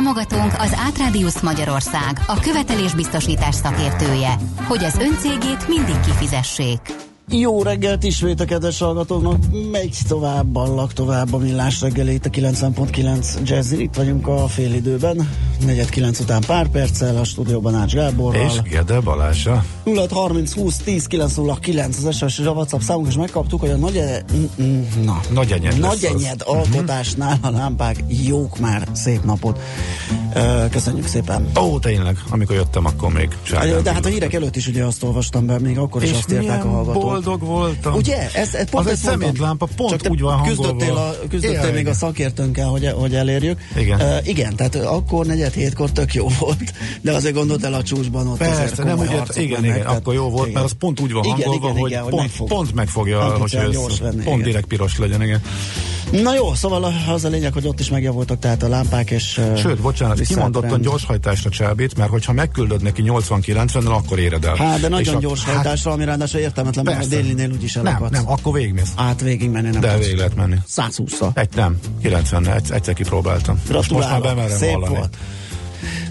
Támogatónk az Átrádiusz Magyarország, a követelésbiztosítás szakértője, hogy az öncégét mindig kifizessék. Jó reggelt ismét a kedves hallgatóknak, megy tovább, ballak tovább a millás reggelét a 90.9 Jazzy. Itt vagyunk a fél időben, 4-9 után pár perccel a stúdióban Ács Gáborral. És Gede Balázsa. 0 30 20 10 909 az SMS és a WhatsApp számunk, és megkaptuk, hogy a nagy, na, nagy enyed, nagy enyed alkotásnál a lámpák jók már, szép napot. Köszönjük szépen. Ó, tényleg, amikor jöttem, akkor még sárgán. De hát a hírek előtt is ugye azt olvastam be, még akkor is és azt írták a hallgatók. boldog voltam. Ugye? Ez, ez pont az egy szemétlámpa, pont Csak úgy van küzdöttél, a, küzdöttél még a szakértőnkkel, hogy, hogy elérjük. Igen. Uh, igen, tehát akkor negyed hétkor tök jó volt, de azért gondolt el a csúcsban ott Persze, nem ugye, igen, igen, tehát, akkor jó volt, igen. mert az pont úgy van igen, hangolva, igen, hogy, igen, pont, megfog, pont megfogja, hogy ez pont igen. direkt piros legyen, igen. Na jó, szóval az a lényeg, hogy ott is megjavultak tehát a lámpák, és Sőt, bocsánat, kimondottan gyorshajtásra csábít, mert hogyha megküldöd neki 80-90-nel, akkor éred el. Hát, de nagyon és gyors hajtásra, hát, ami ráadásul értelmetlen, mert a délinél úgyis elakadsz. Nem, nem, akkor végigmész. Át végig menni nem De végig lehet menni. 120 Egy nem, 90 egy, egyszer kipróbáltam. Most, már bemerem Szép vallani. Volt.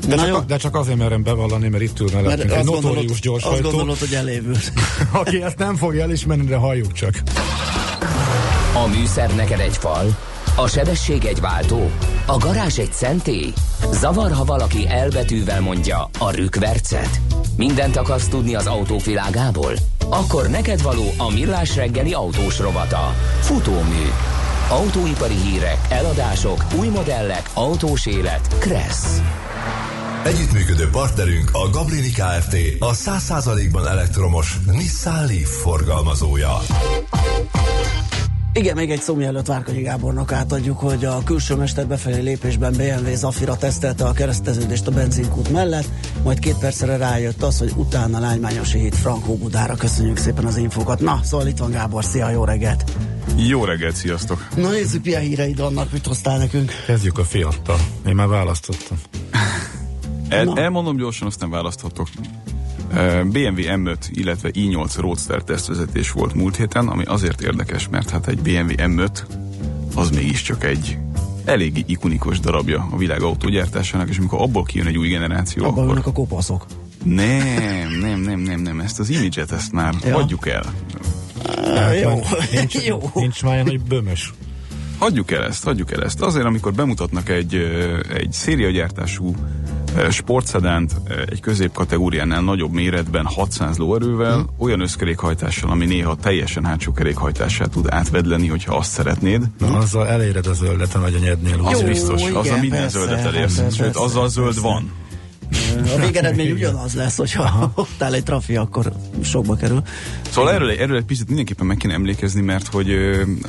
De, csak, de csak azért merem bevallani, mert itt ül mellettünk egy notórius gyorshajtó. Azt gondolod, hogy elévült. Aki ezt nem fogja elismerni, de halljuk csak. A műszer neked egy fal, a sebesség egy váltó, a garázs egy szentély. Zavar, ha valaki elbetűvel mondja a rükvercet. Mindent akarsz tudni az autóvilágából? Akkor neked való a millás reggeli autós rovata. Futómű. Autóipari hírek, eladások, új modellek, autós élet. Kressz. Együttműködő partnerünk a Gablini Kft. A 100%-ban elektromos Nissan Leaf forgalmazója. Igen, még egy szó mielőtt Várkonyi Gábornak átadjuk, hogy a külső mester befelé lépésben BMW Zafira tesztelte a kereszteződést a benzinkút mellett, majd két percre rájött az, hogy utána Lánymányosi híd Frankó Budára. Köszönjük szépen az infokat. Na, szóval itt van Gábor, szia, jó reggelt! Jó reggelt, sziasztok! Na nézzük, milyen híreid vannak, mit hoztál nekünk? Kezdjük a fiattal. Én már választottam. El, elmondom gyorsan, aztán választhatok. BMW M5, illetve i8 Roadster tesztvezetés volt múlt héten, ami azért érdekes, mert hát egy BMW M5 az mégiscsak egy eléggé ikonikus darabja a világ autógyártásának, és amikor abból kijön egy új generáció, Abban akkor... a kopaszok. Nem, nem, nem, nem, nem, ezt az imidzset, ezt már ja. hagyjuk el. Uh, jó. Nincs, jó. nincs már hogy bömös. Hagyjuk el ezt, hagyjuk el ezt. Azért, amikor bemutatnak egy, egy szériagyártású sportszedánt egy középkategóriánál nagyobb méretben 600 lóerővel, hmm. olyan összkerékhajtással, ami néha teljesen hátsó kerékhajtását tud átvedleni, hogyha azt szeretnéd. Na, azzal eléred a zöldet a nagy anyednél. Az biztos, igen, az a minden persze, zöldet elérsz, persze, sőt, persze, azzal zöld persze. van. A végeredmény ugyanaz lesz, hogyha ott áll egy trafi, akkor sokba kerül. Szóval erről, erről egy picit mindenképpen meg kéne emlékezni, mert hogy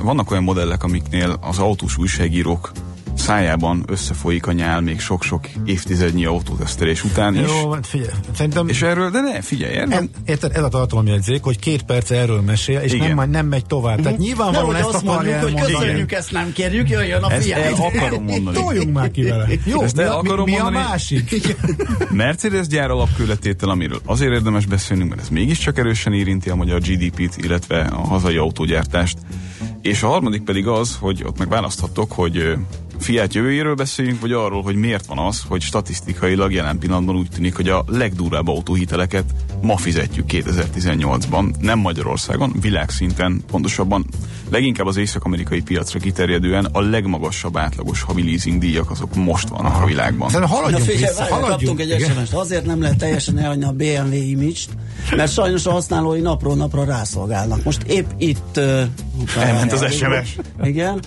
vannak olyan modellek, amiknél az autós újságírók szájában összefolyik a nyál még sok-sok évtizednyi autótesztelés után is. Jó, hát figyelj, szerintem... És erről, de ne, figyelj, erről... Érted, ez a tartalomjegyzék, hogy két perc erről mesél, és Igen. nem, nem megy tovább. Uh-huh. Tehát mhm. nyilvánvalóan ezt azt mondjuk, hogy köszönjük, ezt nem kérjük, jöjjön a fiát. Ezt el akarom mondani. Toljunk már ki vele. Jó, ezt el akarom mi, mi mondani. a másik? Mercedes gyár alapkületétel, amiről azért érdemes beszélnünk, mert ez mégiscsak erősen érinti a magyar GDP-t, illetve a hazai autógyártást. És a harmadik pedig az, hogy ott meg választhatok, hogy Fiat jövőjéről beszéljünk, vagy arról, hogy miért van az, hogy statisztikailag jelen pillanatban úgy tűnik, hogy a legdurvább autóhiteleket ma fizetjük 2018-ban, nem Magyarországon, világszinten, pontosabban leginkább az észak-amerikai piacra kiterjedően a legmagasabb átlagos havi leasing díjak azok most vannak a világban. Szerintem haladjunk Na, vissza, haladjunk. Kaptunk egy sms Azért nem lehet teljesen elhagyni a BMW image mert sajnos a használói napról napra rászolgálnak. Most épp itt... Uh, Elment az SMS. Igen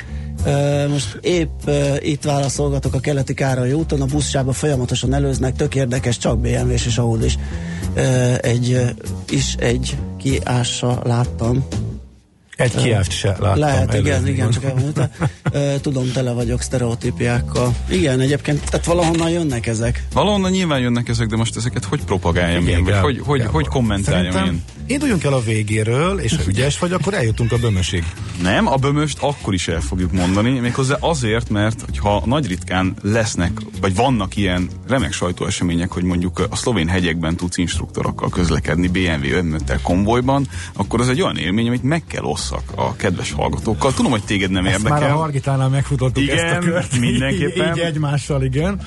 most épp itt válaszolgatok a keleti Károly úton, a buszsába folyamatosan előznek, tök érdekes, csak BMW-s és Audi is. Egy, is egy kiássa láttam. Egy kiáft se láttam. Lehet, igen, igen, csak elmondta. Tudom, tele vagyok sztereotípiákkal. Igen, egyébként, tehát valahonnan jönnek ezek. Valahonnan nyilván jönnek ezek, de most ezeket hogy propagáljam igen, én, vagy hogy, hogy, hogy kommentáljam én? Induljunk el a végéről, és ha ügyes vagy, akkor eljutunk a bömösig. Nem, a bömöst akkor is el fogjuk mondani, méghozzá azért, mert ha nagy ritkán lesznek, vagy vannak ilyen remek sajtóesemények, hogy mondjuk a szlovén hegyekben tudsz instruktorokkal közlekedni BMW önmöttel konvojban, akkor az egy olyan élmény, amit meg kell osszak a kedves hallgatókkal. Tudom, hogy téged nem Ezt érdekel. már a Hargitánál megfutottuk igen, ezt a kört. mindenképpen. Így, így egymással, igen.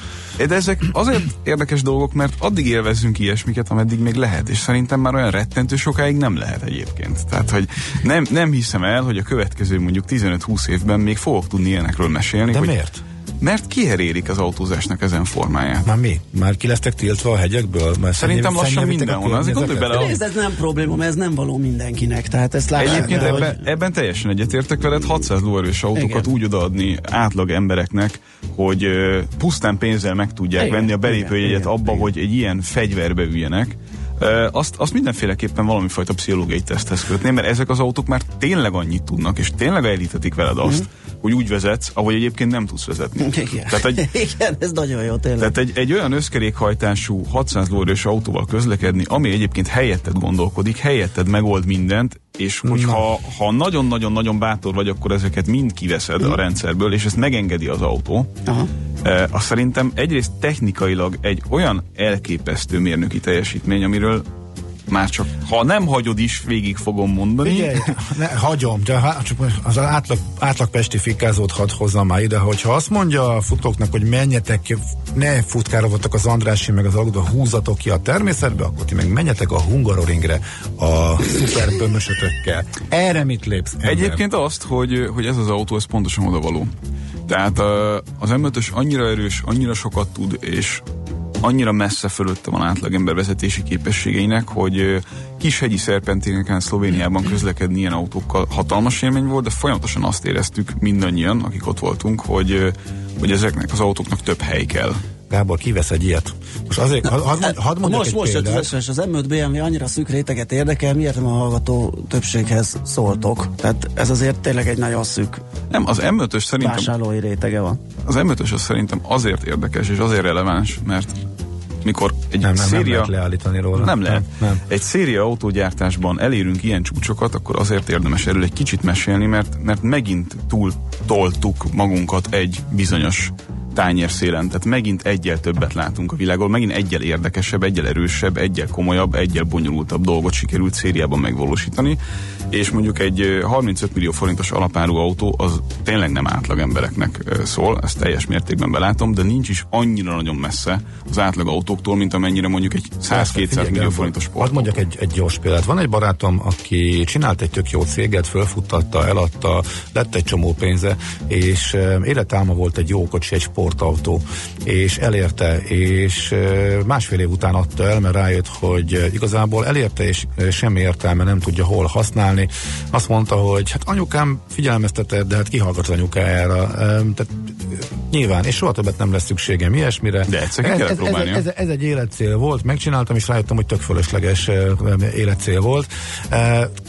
De ezek azért érdekes dolgok, mert addig élvezzünk ilyesmiket, ameddig még lehet, és szerintem már olyan rettentő sokáig nem lehet egyébként. Tehát, hogy nem, nem hiszem el, hogy a következő mondjuk 15-20 évben még fogok tudni ilyenekről mesélni. De hogy miért? Mert kiherélik az autózásnak ezen formáját. Már mi? Már ki lesztek tiltva a hegyekből? Mert Szerintem lassan mindenhol. Azért gondolj bele. A... Ez nem probléma, mert ez nem való mindenkinek. Tehát ezt látják, Egyébként ebben, hogy... ebben teljesen egyetértek veled, 600 lóerős autókat Igen. úgy odaadni átlag embereknek, hogy uh, pusztán pénzzel meg tudják Igen. venni a belépőjegyet abba, Igen. hogy egy ilyen fegyverbe üljenek azt, azt mindenféleképpen valami fajta pszichológiai teszthez kötném, mert ezek az autók már tényleg annyit tudnak, és tényleg elítetik veled azt, mm. hogy úgy vezetsz, ahogy egyébként nem tudsz vezetni. Igen, tehát egy, Igen ez nagyon jó tényleg. Tehát egy, egy olyan összkerékhajtású 600 lóerős autóval közlekedni, ami egyébként helyetted gondolkodik, helyetted megold mindent, és hogyha ha nagyon-nagyon-nagyon bátor vagy, akkor ezeket mind kiveszed mm. a rendszerből, és ezt megengedi az autó, Aha. Azt szerintem egyrészt technikailag egy olyan elképesztő mérnöki teljesítmény, amiről már csak, ha nem hagyod is, végig fogom mondani. Igen, ne, hagyom, de csak az átlag, átlag pesti fikázót hadd hozzam már ide, hogyha azt mondja a futóknak, hogy menjetek, ne futkározatok az Andrási meg az Agda, húzatok ki a természetbe, akkor ti meg menjetek a Hungaroringre a szuperbömösötökkel. Erre mit lépsz? Ember? Egyébként azt, hogy, hogy ez az autó, ez pontosan oda való. Tehát az m annyira erős, annyira sokat tud, és annyira messze fölötte van átlagember vezetési képességeinek, hogy kis hegyi szerpenténeken Szlovéniában közlekedni ilyen autókkal hatalmas élmény volt, de folyamatosan azt éreztük mindannyian, akik ott voltunk, hogy, hogy ezeknek az autóknak több hely kell. Gábor, kivesz egy ilyet? Most azért, had, had, had mondjak most, egy most példát. Most az M5 BMW annyira szűk réteget érdekel, miért nem a hallgató többséghez szóltok? Tehát ez azért tényleg egy nagyon szűk nem, az M5-ös szerintem... Vásárlói rétege van. Az M5-ös az szerintem azért érdekes és azért releváns, mert mikor egy nem, nem, széria... Nem lehet leállítani róla. Nem lehet. Nem, nem. Egy széria autógyártásban elérünk ilyen csúcsokat, akkor azért érdemes erről egy kicsit mesélni, mert, mert megint túl toltuk magunkat egy bizonyos tányérszélen, tehát megint egyel többet látunk a világon, megint egyel érdekesebb, egyel erősebb, egyel komolyabb, egyel bonyolultabb dolgot sikerült szériában megvalósítani, és mondjuk egy 35 millió forintos alapárú autó az tényleg nem átlag embereknek szól, ezt teljes mértékben belátom, de nincs is annyira nagyon messze az átlag autóktól, mint amennyire mondjuk egy 100-200 millió forintos sport. Hadd mondjak egy, egy gyors példát. Van egy barátom, aki csinált egy tök jó céget, fölfuttatta, eladta, lett egy csomó pénze, és életálma volt egy jó kocsi, egy sportautó, és elérte, és másfél év után adta el, mert rájött, hogy igazából elérte, és semmi értelme nem tudja hol használni. Azt mondta, hogy hát anyukám figyelmeztetett, de hát kihallgat az anyukájára. Tehát nyilván, és soha többet nem lesz szükségem ilyesmire. De egyszer ez, ez, ez, ez, ez, egy életcél volt, megcsináltam, és rájöttem, hogy tök fölösleges életcél volt.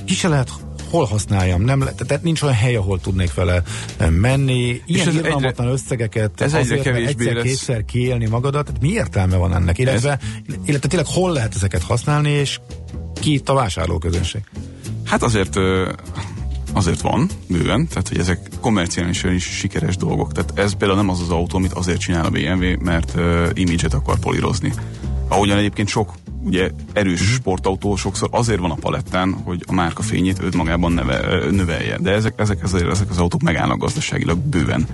Ki se lehet hol használjam, nem le, tehát nincs olyan hely, ahol tudnék vele menni. Ilyen irgalmatlan összegeket ez azért, egyre egyszer, lesz. kétszer kiélni magadat, tehát mi értelme van ennek? Illetve, ez... illetve tényleg hol lehet ezeket használni, és ki itt a vásárlóközönség? Hát azért azért van, bőven, tehát hogy ezek komerciálisan is sikeres dolgok. Tehát ez például nem az az autó, amit azért csinál a BMW, mert uh, image-et akar polírozni. Ahogyan egyébként sok ugye erős mm. sportautó sokszor azért van a palettán, hogy a márka fényét őt magában neve, növelje. De ezek, ezek, ezek, ezek az autók megállnak gazdaságilag bőven.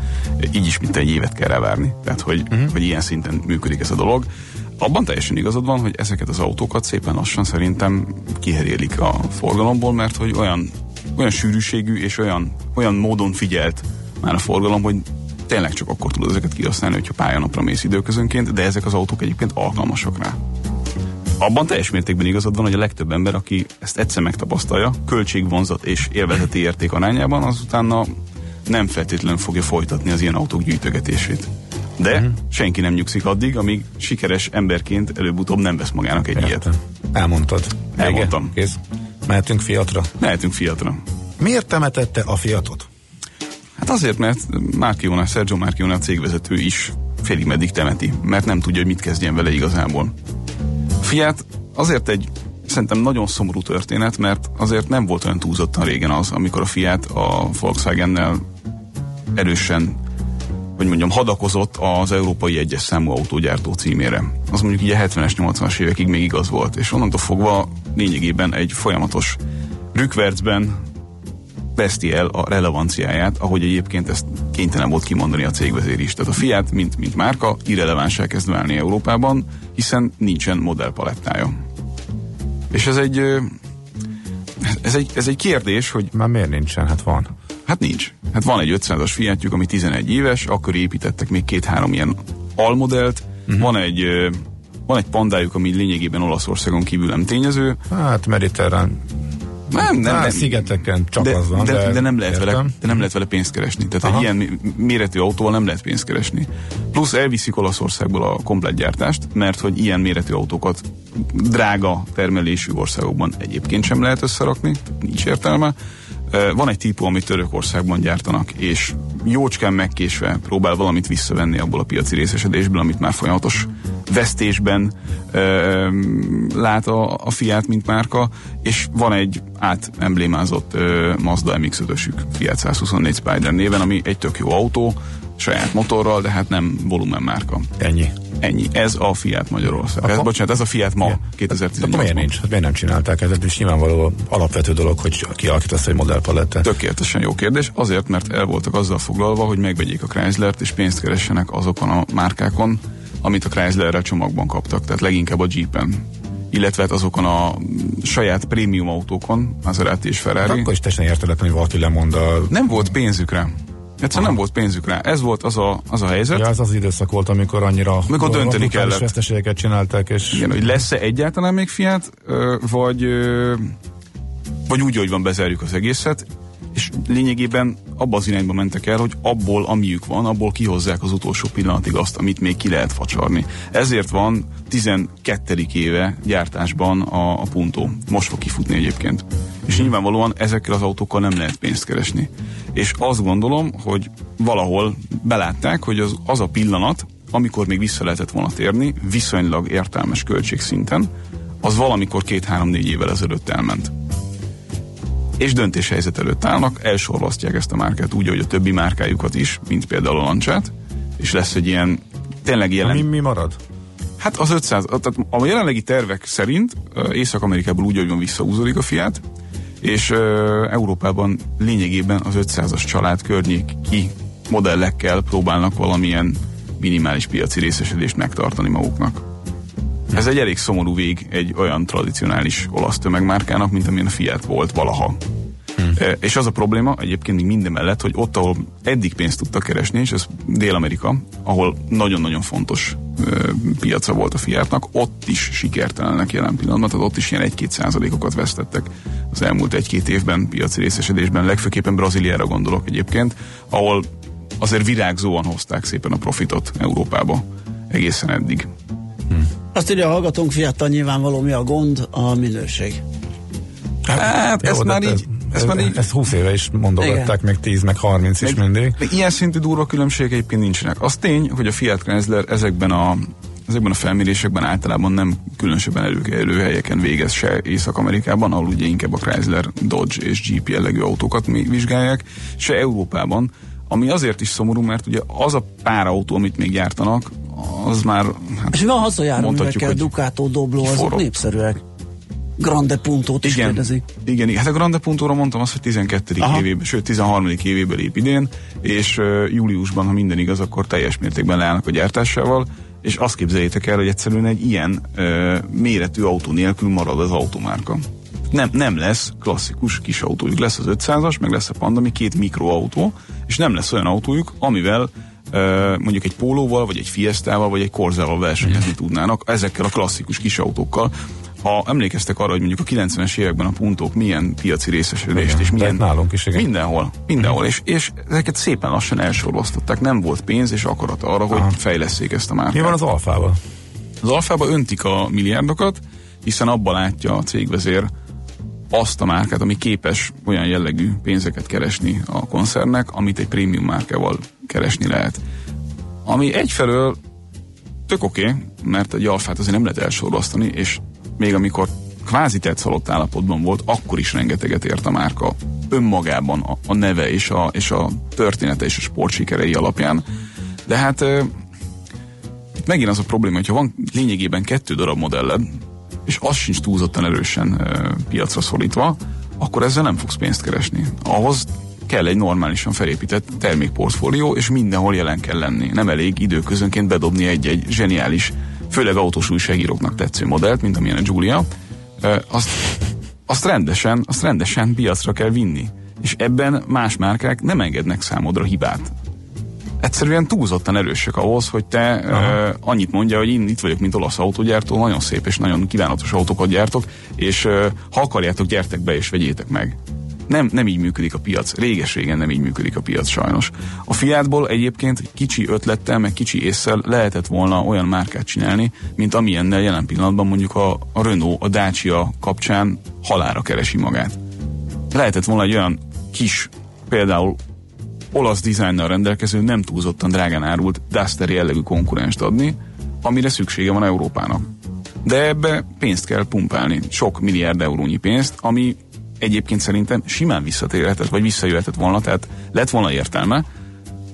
Így is mint egy évet kell rávárni. Tehát, hogy, mm. hogy ilyen szinten működik ez a dolog abban teljesen igazad van, hogy ezeket az autókat szépen lassan szerintem kiherélik a forgalomból, mert hogy olyan, olyan sűrűségű és olyan, olyan módon figyelt már a forgalom, hogy tényleg csak akkor tudod ezeket kihasználni, hogyha pályanapra mész időközönként, de ezek az autók egyébként alkalmasak rá. Abban teljes mértékben igazad van, hogy a legtöbb ember, aki ezt egyszer megtapasztalja, költségvonzat és élvezeti érték arányában, az utána nem feltétlenül fogja folytatni az ilyen autók gyűjtögetését. De uh-huh. senki nem nyugszik addig, amíg sikeres emberként előbb-utóbb nem vesz magának egy Értem. ilyet. Elmondtad. Elmondtam. Kész. Mehetünk fiatra? Mehetünk fiatra. Miért temetette a Fiatot? Hát azért, mert Márkióna, Sergio Márkióna cégvezető is félig meddig temeti, mert nem tudja, hogy mit kezdjen vele igazából. Fiat azért egy szerintem nagyon szomorú történet, mert azért nem volt olyan túlzottan régen az, amikor a Fiat a Volkswagen-nel erősen hogy mondjam, hadakozott az európai egyes számú autógyártó címére. Az mondjuk így a 70-es, 80-as évekig még igaz volt, és onnantól fogva lényegében egy folyamatos rükvercben veszti el a relevanciáját, ahogy egyébként ezt kénytelen volt kimondani a cégvezér is. Tehát a Fiat, mint, mint márka, irrelevánsá kezd válni Európában, hiszen nincsen modellpalettája. És ez egy, ez egy, ez egy kérdés, hogy... Már miért nincsen? Hát van. Hát nincs. Hát van egy 500-as Fiatjuk, ami 11 éves, akkor építettek még két-három ilyen almodellt, uh-huh. van egy van egy pandájuk, ami lényegében Olaszországon kívül nem tényező. Hát mediterrán nem, nem, nem. szigeteken csak de, az van. De, de, de, nem lehet vele, de nem lehet vele pénzt keresni. Tehát Aha. egy ilyen méretű autóval nem lehet pénzt keresni. Plusz elviszik Olaszországból a komplet gyártást, mert hogy ilyen méretű autókat drága termelésű országokban egyébként sem lehet összerakni, nincs értelme. Van egy típus, amit Törökországban gyártanak, és jócskán megkésve próbál valamit visszavenni abból a piaci részesedésből, amit már folyamatos vesztésben ö, lát a, a Fiat, mint márka, és van egy átemblémázott ö, Mazda MX-5-ösük, Fiat 124 Spider néven, ami egy tök jó autó, saját motorral, de hát nem volumen márka. Ennyi. Ennyi. Ez a Fiat Magyarország. Ez, bocsánat, ez a Fiat ma, 2018 miért nincs? Hát miért nem csinálták ez? Ez nyilvánvaló alapvető dolog, hogy kialakítasz egy modellpalettát. Tökéletesen jó kérdés. Azért, mert el voltak azzal foglalva, hogy megvegyék a Chrysler-t, és pénzt keressenek azokon a márkákon, amit a Chryslerre csomagban kaptak, tehát leginkább a Jeepen illetve hát azokon a saját prémium autókon, Maserati és Ferrari. De akkor is teljesen érteletlen, hogy valaki lemond a... Nem volt pénzükre. Egyszerűen nem volt pénzük rá. Ez volt az a, az a helyzet. Ja, ez az időszak volt, amikor annyira amikor dönteni kellett. veszteségeket csinálták. És... Igen, hogy lesz-e egyáltalán még Fiat, vagy, vagy úgy, hogy van, bezárjuk az egészet, és lényegében abba az irányba mentek el, hogy abból, amiük van, abból kihozzák az utolsó pillanatig azt, amit még ki lehet facsarni. Ezért van 12. éve gyártásban a, a Punto. Most fog kifutni egyébként. És nyilvánvalóan ezekkel az autókkal nem lehet pénzt keresni. És azt gondolom, hogy valahol belátták, hogy az, az a pillanat, amikor még vissza lehetett volna térni, viszonylag értelmes költségszinten, az valamikor két-három-négy évvel ezelőtt elment és döntéshelyzet előtt állnak, elsorvasztják ezt a márkát úgy, hogy a többi márkájukat is, mint például a Lancsát, és lesz egy ilyen tényleg jelen... Mi, mi marad? Hát az 500, tehát a jelenlegi tervek szerint Észak-Amerikából úgy, hogy van visszahúzódik a fiát, és uh, Európában lényegében az 500-as család környéki modellekkel próbálnak valamilyen minimális piaci részesedést megtartani maguknak. Ez egy elég szomorú vég egy olyan tradicionális olasz tömegmárkának, mint amilyen a Fiat volt valaha. Hmm. E, és az a probléma egyébként még minden mellett, hogy ott, ahol eddig pénzt tudtak keresni, és ez Dél-Amerika, ahol nagyon-nagyon fontos e, piaca volt a Fiatnak, ott is sikertelenek jelen pillanatban, tehát ott is ilyen 1-2 százalékokat vesztettek az elmúlt egy-két évben piaci részesedésben, legfőképpen Brazíliára gondolok egyébként, ahol azért virágzóan hozták szépen a profitot Európába egészen eddig. Azt írja a hallgatónk fiatal nyilvánvaló mi a gond, a minőség. Hát, hát ezt már így ezt, már így... ezt 20 éve is mondogatták, meg 10, meg 30 meg, is mindig. Meg ilyen szintű durva különbségek egyébként nincsenek. Az tény, hogy a Fiat Chrysler ezekben a ezekben a felmérésekben általában nem különösebben elő, helyeken végez se Észak-Amerikában, ahol ugye inkább a Chrysler, Dodge és Jeep jellegű autókat vizsgálják, se Európában, ami azért is szomorú, mert ugye az a pár autó, amit még gyártanak, az már... Hát és van hazajárművekkel, Ducato, Dobló, azok forrott. népszerűek. Grande Puntót is igen, kérdezik. Igen, igen, hát a Grande Puntóra mondtam azt, hogy 12. Aha. évében, sőt 13. évében lép idén, és uh, júliusban, ha minden igaz, akkor teljes mértékben leállnak a gyártásával, és azt képzeljétek el, hogy egyszerűen egy ilyen uh, méretű autó nélkül marad az automárka. Nem, nem lesz klasszikus kis autójuk, lesz az 500-as, meg lesz a Panda, ami két mikroautó, és nem lesz olyan autójuk, amivel mondjuk egy pólóval, vagy egy fiesztával, vagy egy korzával versenyezni tudnának, ezekkel a klasszikus kis autókkal. Ha emlékeztek arra, hogy mondjuk a 90-es években a puntok milyen piaci részesedést, igen, és milyen... nálunk is, igen. Mindenhol, mindenhol, mm. és, és ezeket szépen lassan elsorvasztották, nem volt pénz és akarat arra, Aha. hogy fejleszék ezt a márkát. Mi van az alfával? Az alfába öntik a milliárdokat, hiszen abban látja a cégvezér azt a márkát, ami képes olyan jellegű pénzeket keresni a koncernek, amit egy prémium márkával keresni lehet. Ami egyfelől tök oké, okay, mert egy alfát azért nem lehet elsorvasztani, és még amikor kvázi tetszalott állapotban volt, akkor is rengeteget ért a márka önmagában a, a neve és a, és a története és a sportsikerei alapján. De hát e, itt megint az a probléma, hogyha van lényegében kettő darab modelled, és az sincs túlzottan erősen e, piacra szorítva, akkor ezzel nem fogsz pénzt keresni. Ahhoz kell egy normálisan felépített termékportfólió, és mindenhol jelen kell lenni. Nem elég időközönként bedobni egy-egy zseniális, főleg autós újságíróknak tetsző modellt, mint amilyen a Giulia, azt, azt, rendesen, azt rendesen piacra kell vinni. És ebben más márkák nem engednek számodra hibát. Egyszerűen túlzottan erősek ahhoz, hogy te uh, annyit mondja, hogy én itt vagyok, mint olasz autógyártó, nagyon szép és nagyon kívánatos autókat gyártok, és uh, ha akarjátok, gyertek be és vegyétek meg nem, nem így működik a piac. Réges-régen nem így működik a piac sajnos. A Fiatból egyébként kicsi ötlettel, meg kicsi észsel lehetett volna olyan márkát csinálni, mint amilyennel jelen pillanatban mondjuk a, a Renault, a Dacia kapcsán halára keresi magát. Lehetett volna egy olyan kis, például olasz dizájnnal rendelkező, nem túlzottan drágán árult Duster jellegű konkurenst adni, amire szüksége van Európának. De ebbe pénzt kell pumpálni, sok milliárd eurónyi pénzt, ami egyébként szerintem simán visszatérhetett, vagy visszajöhetett volna, tehát lett volna értelme,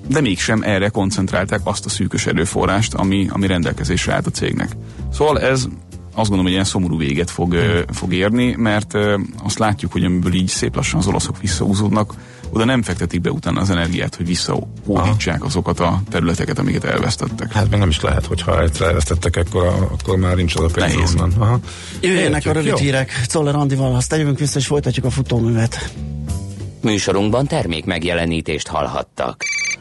de mégsem erre koncentrálták azt a szűkös erőforrást, ami, ami rendelkezésre állt a cégnek. Szóval ez azt gondolom, hogy ilyen szomorú véget fog, fog érni, mert azt látjuk, hogy amiből így szép lassan az olaszok visszahúzódnak, oda nem fektetik be utána az energiát, hogy visszahódítsák azokat a területeket, amiket elvesztettek. Hát még nem is lehet, hogyha egyszer elvesztettek, akkor, akkor már nincs az a pénz Nehéz. onnan. Aha. Jöjjenek a rövid Jó. hírek. Czoller Andival, aztán jövünk vissza és folytatjuk a futóművet. Műsorunkban termék megjelenítést hallhattak.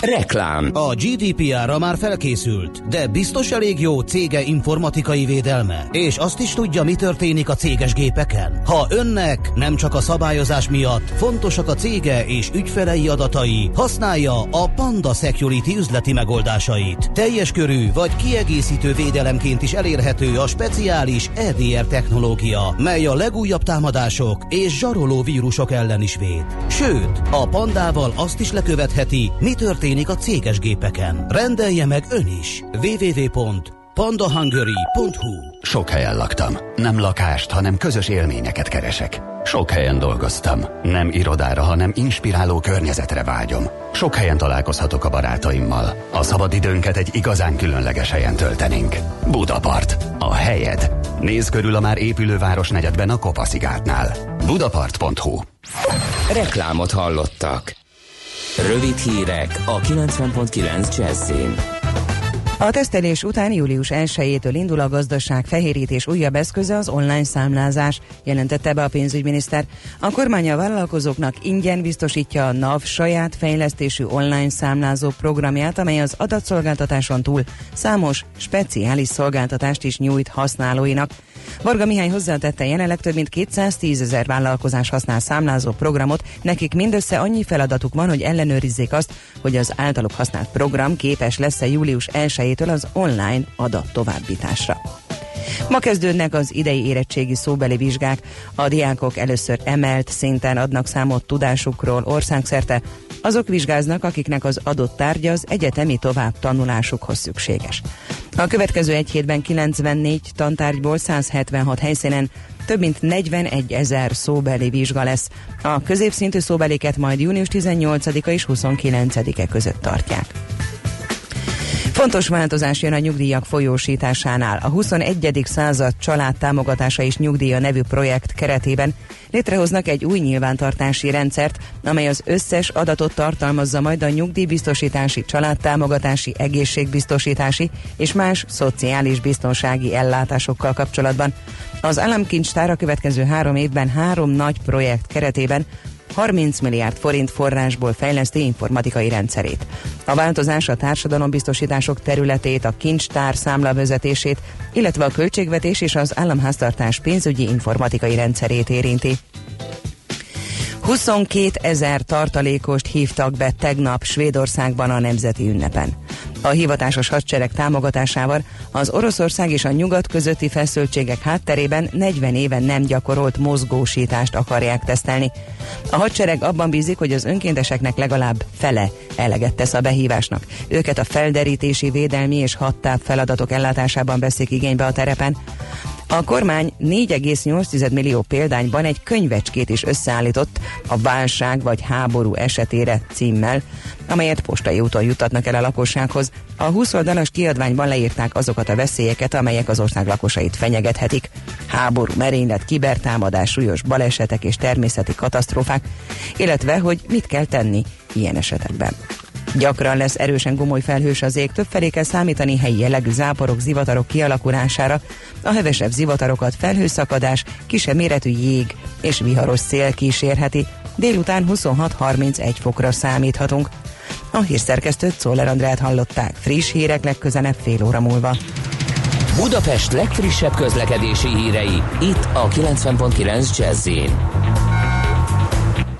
Reklám. A GDPR-ra már felkészült, de biztos elég jó cége informatikai védelme, és azt is tudja, mi történik a céges gépeken. Ha önnek nem csak a szabályozás miatt fontosak a cége és ügyfelei adatai, használja a Panda Security üzleti megoldásait. Teljes körű vagy kiegészítő védelemként is elérhető a speciális EDR technológia, mely a legújabb támadások és zsaroló vírusok ellen is véd. Sőt, a Pandával azt is lekövetheti, mi történik történik a céges gépeken. Rendelje meg ön is. www.pandahungary.hu Sok helyen laktam. Nem lakást, hanem közös élményeket keresek. Sok helyen dolgoztam. Nem irodára, hanem inspiráló környezetre vágyom. Sok helyen találkozhatok a barátaimmal. A szabadidőnket egy igazán különleges helyen töltenénk. Budapart. A helyed. Nézz körül a már épülő városnegyedben a Kopaszigátnál. Budapart.hu Reklámot hallottak. Rövid hírek a 90.9 Jazzin. A tesztelés után július 1-től indul a gazdaság fehérítés újabb eszköze az online számlázás, jelentette be a pénzügyminiszter. A kormány a vállalkozóknak ingyen biztosítja a NAV saját fejlesztésű online számlázó programját, amely az adatszolgáltatáson túl számos speciális szolgáltatást is nyújt használóinak. Varga Mihály hozzátette, jelenleg több mint 210 ezer vállalkozás használ számlázó programot, nekik mindössze annyi feladatuk van, hogy ellenőrizzék azt, hogy az általuk használt program képes lesz-e július 1-től az online adat továbbításra. Ma kezdődnek az idei érettségi szóbeli vizsgák. A diákok először emelt szinten adnak számot tudásukról országszerte. Azok vizsgáznak, akiknek az adott tárgya az egyetemi tovább tanulásukhoz szükséges. A következő egy hétben 94 tantárgyból 176 helyszínen több mint 41 ezer szóbeli vizsga lesz. A középszintű szóbeliket majd június 18-a és 29-e között tartják. Fontos változás jön a nyugdíjak folyósításánál. A 21. század család támogatása és nyugdíja nevű projekt keretében létrehoznak egy új nyilvántartási rendszert, amely az összes adatot tartalmazza majd a nyugdíjbiztosítási, családtámogatási, egészségbiztosítási és más szociális biztonsági ellátásokkal kapcsolatban. Az államkincstár a következő három évben három nagy projekt keretében 30 milliárd forint forrásból fejleszti informatikai rendszerét. A változás a társadalombiztosítások területét, a kincstár számlavezetését, illetve a költségvetés és az államháztartás pénzügyi informatikai rendszerét érinti. 22 ezer tartalékost hívtak be tegnap Svédországban a nemzeti ünnepen. A hivatásos hadsereg támogatásával az Oroszország és a nyugat közötti feszültségek hátterében 40 éven nem gyakorolt mozgósítást akarják tesztelni. A hadsereg abban bízik, hogy az önkénteseknek legalább fele eleget tesz a behívásnak. Őket a felderítési, védelmi és hadtáv feladatok ellátásában veszik igénybe a terepen. A kormány 4,8 millió példányban egy könyvecskét is összeállított a válság vagy háború esetére címmel, amelyet postai úton jutatnak el a lakossághoz. A 20 oldalas kiadványban leírták azokat a veszélyeket, amelyek az ország lakosait fenyegethetik. Háború, merénylet, kibertámadás, súlyos balesetek és természeti katasztrófák, illetve hogy mit kell tenni ilyen esetekben. Gyakran lesz erősen gomoly felhős az ég, többfelé kell számítani helyi jellegű záporok, zivatarok kialakulására, a hevesebb zivatarokat felhőszakadás, kisebb méretű jég és viharos szél kísérheti. Délután 26-31 fokra számíthatunk. A hírszerkesztőt Szoller Andrát hallották. Friss hírek legközelebb fél óra múlva. Budapest legfrissebb közlekedési hírei, itt a 90.9 jazz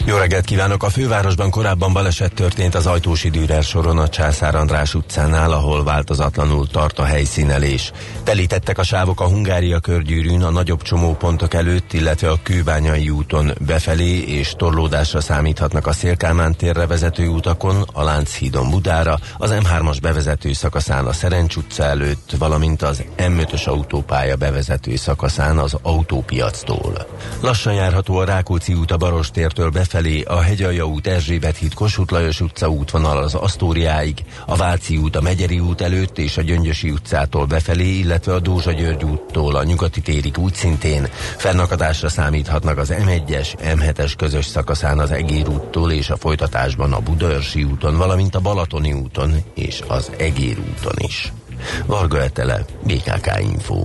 jó reggelt kívánok! A fővárosban korábban baleset történt az Ajtósi Dürer soron a Császár András utcánál, ahol változatlanul tart a helyszínelés. Telítettek a sávok a Hungária körgyűrűn, a nagyobb csomópontok előtt, illetve a Kőbányai úton befelé és torlódásra számíthatnak a Szélkámán térre vezető utakon, a Lánchídon Budára, az M3-as bevezető szakaszán a Szerencs utca előtt, valamint az M5-ös autópálya bevezető szakaszán az autópiactól. Lassan járható a Rákóczi út a Barostértől befelé, felé a Hegyalja út, Erzsébet híd, Kossuth Lajos utca útvonal az Asztóriáig, a Váci út a Megyeri út előtt és a Gyöngyösi utcától befelé, illetve a Dózsa György úttól a Nyugati térig úgy szintén. Fennakadásra számíthatnak az M1-es, M7-es közös szakaszán az Egér úttól és a folytatásban a Budaörsi úton, valamint a Balatoni úton és az Egér úton is. Varga Etele, BKK Info.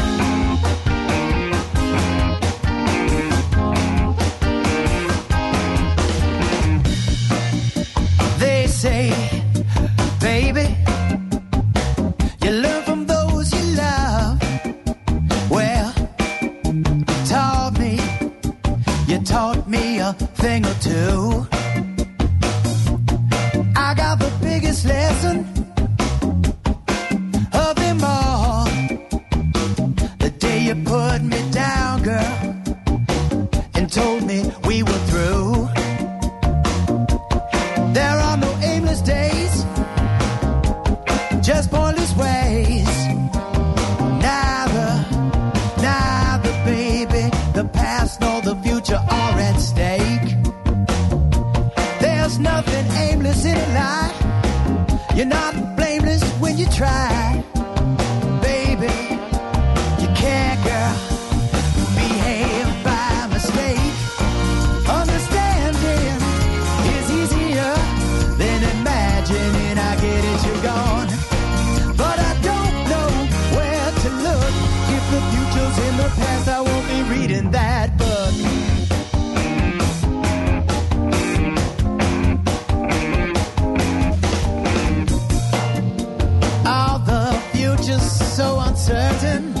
uncertain.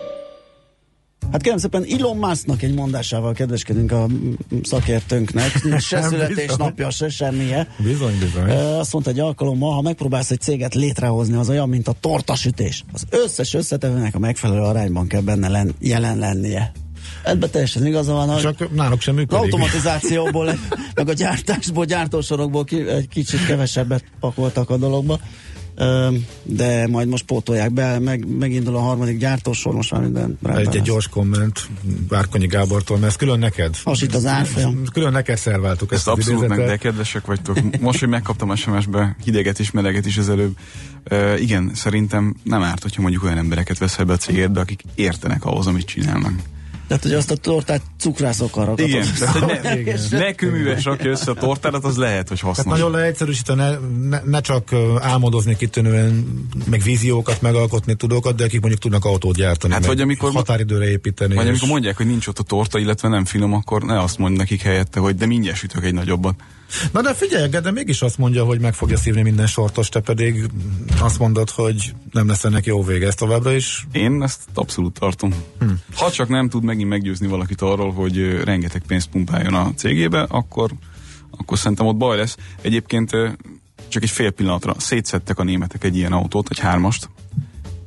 Hát kérem szépen Elon Musknak egy mondásával kedveskedünk a szakértőnknek. Se születésnapja, se semmije. Bizony, bizony. Azt mondta egy alkalommal, ha megpróbálsz egy céget létrehozni, az olyan, mint a tortasütés. Az összes összetevőnek a megfelelő arányban kell benne len, jelen lennie. Ebben teljesen igaza van. Csak náluk sem Az működik. automatizációból, meg a gyártásból, gyártósorokból ki, egy kicsit kevesebbet pakoltak a dologba. De majd most pótolják be, meg, megindul a harmadik gyártósor, most már minden rendben Egy, gyors komment Várkonyi Gábortól, mert ez külön neked. Hasít az árfolyam. Külön neked szerváltuk Ezt ezt, az abszolút meg, de kedvesek vagytok. Most, hogy megkaptam SMS-be hideget is, meleget is az előbb. Uh, igen, szerintem nem árt, hogyha mondjuk olyan embereket veszel be a cégedbe, akik értenek ahhoz, amit csinálnak. Tehát, hogy azt a tortát cukrászokkal rakatod. Igen, tehát, hogy ne, Igen. ne kőműves rakja össze a tortádat, az lehet, hogy Tehát hasznos. nagyon leegyszerűsítve, ne, ne, ne csak álmodozni kitűnően, meg víziókat megalkotni tudókat, de akik mondjuk tudnak autót gyártani, Hát meg vagy amikor- határidőre építeni. Vagy és- amikor mondják, hogy nincs ott a torta, illetve nem finom, akkor ne azt mondj nekik helyette, hogy de mindjárt sütök egy nagyobbat. Na de figyelj, de mégis azt mondja, hogy meg fogja szívni minden sortos, te pedig azt mondod, hogy nem lesz ennek jó vége. Ez továbbra is Én ezt abszolút tartom. Hm. Ha csak nem tud megint meggyőzni valakit arról, hogy rengeteg pénzt pumpáljon a cégébe, akkor, akkor szerintem ott baj lesz. Egyébként csak egy fél pillanatra szétszettek a németek egy ilyen autót, egy hármast,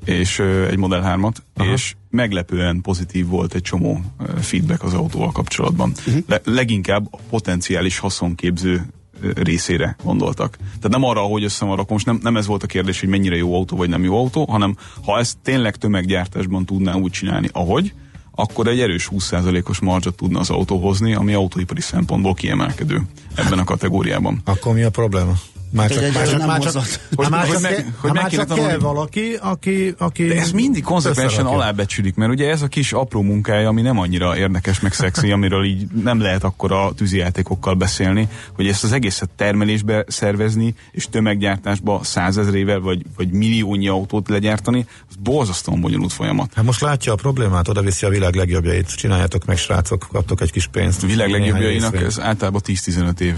és egy Model 3-at, és meglepően pozitív volt egy csomó feedback az autóval kapcsolatban. Uh-huh. Le, leginkább a potenciális haszonképző részére gondoltak. Tehát nem arra, hogy össze van most nem, nem ez volt a kérdés, hogy mennyire jó autó vagy nem jó autó, hanem ha ezt tényleg tömeggyártásban tudná úgy csinálni, ahogy, akkor egy erős 20%-os marzsot tudna az autó hozni, ami autóipari szempontból kiemelkedő ebben a kategóriában. Akkor mi a probléma? Már Hogy csak, már csak, már csak. Hogy- már csak, meg- hogy már csak kell valaki, aki, aki De ezt mindig konzekvensen alábecsülik, mert ugye ez a kis apró munkája, ami nem annyira érdekes meg szexi, amiről így nem lehet akkor a tűzijátékokkal beszélni, hogy ezt az egészet termelésbe szervezni, és tömeggyártásba százezrével vagy, vagy milliónyi autót legyártani, az borzasztóan bonyolult folyamat. Hát most látja a problémát, oda viszi a világ legjobbjait. Csináljátok meg, srácok, kaptok egy kis pénzt. A világ legjobbjainak ez általában 10-15 év.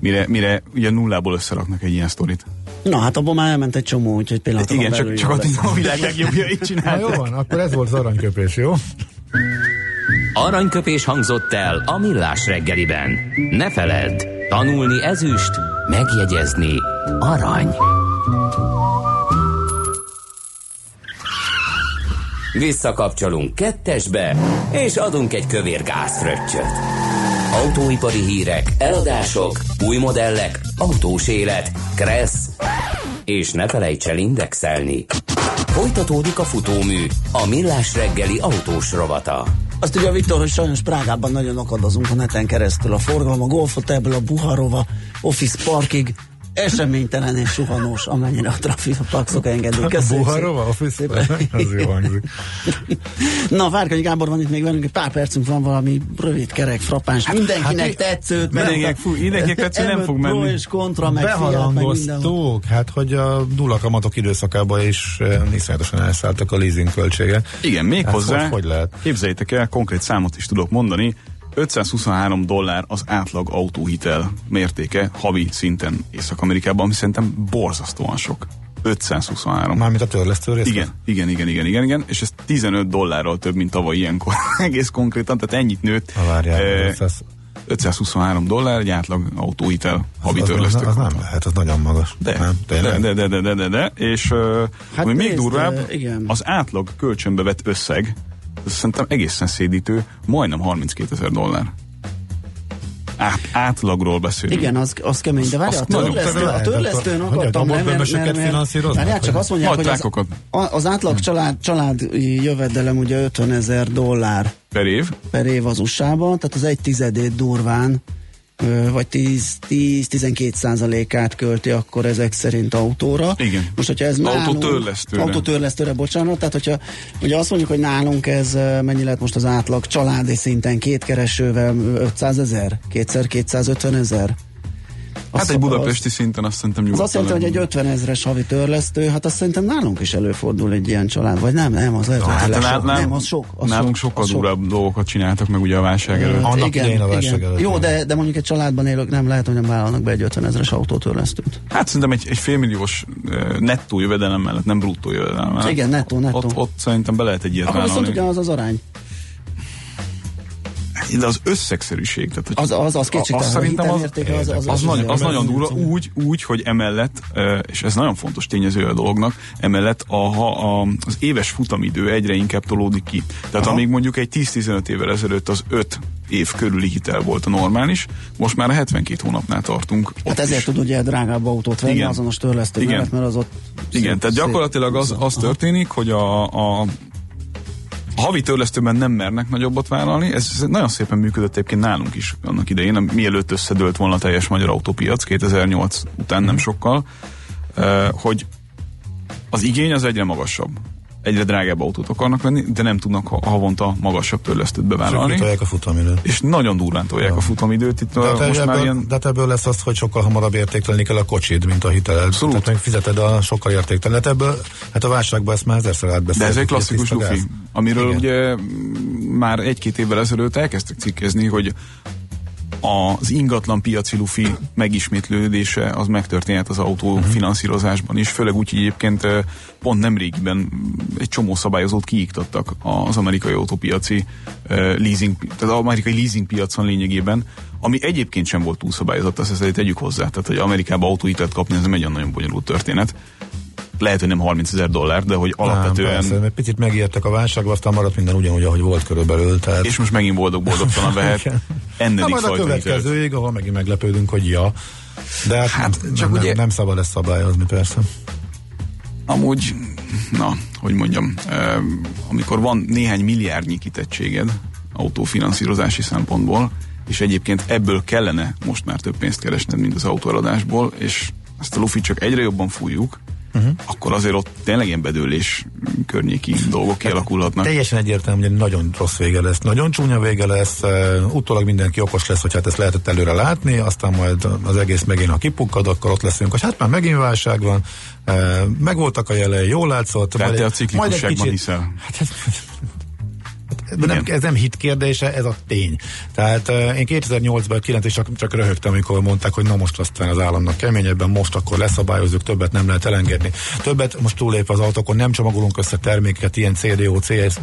Mire, mire ugye nullából összeraknak egy ilyen sztorit. Na hát abban már elment egy csomó, úgyhogy pillanatban Igen, csak, csak ott a világ legjobbjait Na csinálták. jó van, akkor ez volt az aranyköpés, jó? Aranyköpés hangzott el a millás reggeliben. Ne feledd, tanulni ezüst, megjegyezni arany. Visszakapcsolunk kettesbe, és adunk egy kövér gázfröccsöt. Autóipari hírek, eladások, új modellek, autós élet, kressz, és ne felejts el indexelni. Folytatódik a futómű, a millás reggeli autós rovata. Azt ugye Viktor, hogy sajnos Prágában nagyon akadozunk a neten keresztül. A forgalom a Golfotelből a Buharova Office Parkig eseménytelen és suhanós, amennyire a trafipaxok engedik. Köszönjük Buharova, office? Az jó hangzik. Na, Várkonyi Gábor van itt még velünk, egy pár percünk van valami rövid, kerek, frappáns, mindenkinek hát, tetszőt. mindenkinek fú, mindenkinek tetsző nem M5 fog menni. és kontra, meg Fiat, meg minden. Beharangoztuk, hát hogy a nulla kamatok időszakában is eh, iszonyatosan elszálltak a leasing költségek. Igen, még Hát hozzá, hogy- hogy lehet? képzeljétek el, konkrét számot is tudok mondani, 523 dollár az átlag autóhitel mértéke havi szinten Észak-Amerikában, ami szerintem borzasztóan sok. 523. Mármint a törlesztő rész? Igen, igen, igen, igen, igen, igen, és ez 15 dollárral több, mint tavaly ilyenkor. Egész konkrétan, tehát ennyit nőtt. Ha várjál, Eh, 500 523 dollár, egy átlag autóhitel havi az, az, törlesztő. az, nem lehet, az nagyon magas. De, nem, de, tényleg? de, de, de, de, de, de, és Hát ami még nézd, durvább, eh, igen. az átlag kölcsönbe vett összeg, szerintem egészen szédítő, majdnem 32 ezer dollár. Át, átlagról beszélünk. Igen, az, az kemény, de várj, a törlesztőn a akartam, nem, mert, mert, mert finanszíroznak, várjál, csak azt mondják, hogy az, az átlag család, családi jövedelem ugye 50 ezer dollár Per év. per év az USA-ban, tehát az egy tizedét durván vagy 10-12 százalékát költi akkor ezek szerint autóra. Igen. Most, hogyha ez nálunk... Autótörlesztőre. Autótörlesztőre, bocsánat. Tehát, hogyha ugye azt mondjuk, hogy nálunk ez mennyi lett most az átlag családi szinten két keresővel 500 ezer? Kétszer 250 ezer? Hát egy budapesti szinten azt szerintem Az nyugodtan. azt jelenti, hogy egy 50 ezres havi törlesztő, hát azt szerintem nálunk is előfordul egy ilyen család, vagy nem, nem, az lehet, hogy Hát, sok. nál- nem, az sok. Az nálunk sok, sokkal az sok. durább dolgokat csináltak meg ugye a válság előtt. Annak idején a válság előtt. Jó, de, de mondjuk egy családban élők nem lehet, hogy nem vállalnak be egy 50 ezeres autótörlesztőt. Hát szerintem egy, egy félmilliós nettó jövedelem mellett, nem bruttó jövedelem mellett. Igen, nettó, nettó. Ott, ott szerintem be lehet egy ilyet Akkor viszont vállalni. ugyanaz az arány. De az összegszerűség, tehát hogy Az, az, az kétségtelen, azt a szerintem az, az, az, az, az, nagyon, az az- nagyon durva, úgy, úgy, hogy emellett, és ez nagyon fontos tényező a dolognak, emellett a, a, az éves futamidő egyre inkább tolódik ki. Tehát Aha. amíg mondjuk egy 10-15 évvel ezelőtt az 5 év körüli hitel volt a normális, most már a 72 hónapnál tartunk. Hát ezért is. tud ugye drágább autót venni Igen. azonos törlesztő Igen. mellett, mert az ott Igen, szép- tehát gyakorlatilag az, az történik, hogy a a havi törlesztőben nem mernek nagyobbat vállalni, ez nagyon szépen működött egyébként nálunk is annak idején, mielőtt összedőlt volna a teljes magyar autópiac 2008 után nem sokkal, eh, hogy az igény az egyre magasabb. Egyre drágább autót akarnak venni, de nem tudnak ha- havonta magasabb törlesztőt bevállalni. Kitolják a futamidőt. És nagyon durván tolják a futamidőt. Itt De, a, hát most ebből, már ilyen de hát ebből lesz az, hogy sokkal hamarabb értéktelni kell a kocsid, mint a hiteled. Abszolút. Tehát meg fizeted a sokkal értéktelenet. Ebből, hát a válságban ezt már ezerszer De átbeszéltük. ez egy klasszikus lufi, amiről Igen. ugye már egy-két évvel ezelőtt elkezdtek cikkezni, hogy az ingatlan piaci lufi megismétlődése az megtörténhet az autó Mhm. is, főleg úgy, hogy egyébként pont nem régiben mm, egy csomó szabályozót kiiktattak az amerikai autópiaci leasing, tehát az amerikai leasing piacon lényegében, ami egyébként sem volt túlszabályozott, azt ezt tegyük hozzá. Tehát, hogy Amerikában autóhitelt kapni, ez nem egy nagyon bonyolult történet. Lehet, hogy nem 30 ezer dollár, de hogy alapvetően... Persze, mert picit megijedtek a válságba, aztán maradt minden ugyanúgy, ahogy volt körülbelül. Tehát... És most megint boldog-boldogtalan vehet. Igen. Na, Ennedik majd a következőig, ahol megint meglepődünk, hogy ja. De hát, Hát, nem, csak nem, ugye- nem szabad ezt szabályozni, persze. Amúgy, na, hogy mondjam, amikor van néhány milliárdnyi kitettséged autófinanszírozási szempontból, és egyébként ebből kellene most már több pénzt keresned, mint az autóeladásból, és ezt a lufit csak egyre jobban fújjuk, uh-huh. akkor azért ott tényleg ilyen bedőlés környéki dolgok kialakulhatnak. Teljesen egyértelmű, hogy nagyon rossz vége lesz, nagyon csúnya vége lesz, uh, utólag mindenki okos lesz, hogy hát ezt lehetett előre látni, aztán majd az egész megint, ha kipukkad, akkor ott leszünk, hogy hát már megint válság van, uh, megvoltak a jelei, jól látszott. Tehát majd te a majd egy ciklikusságban kicsit- hiszel. Hát de nem, ez nem hit kérdése, ez a tény. Tehát én 2008-ban, 9 is csak, csak röhögtem, amikor mondták, hogy na most aztán az államnak keményebben, most akkor leszabályozzuk, többet nem lehet elengedni. Többet most túlép az autókon, nem csomagolunk össze termékeket, ilyen CDO, CS,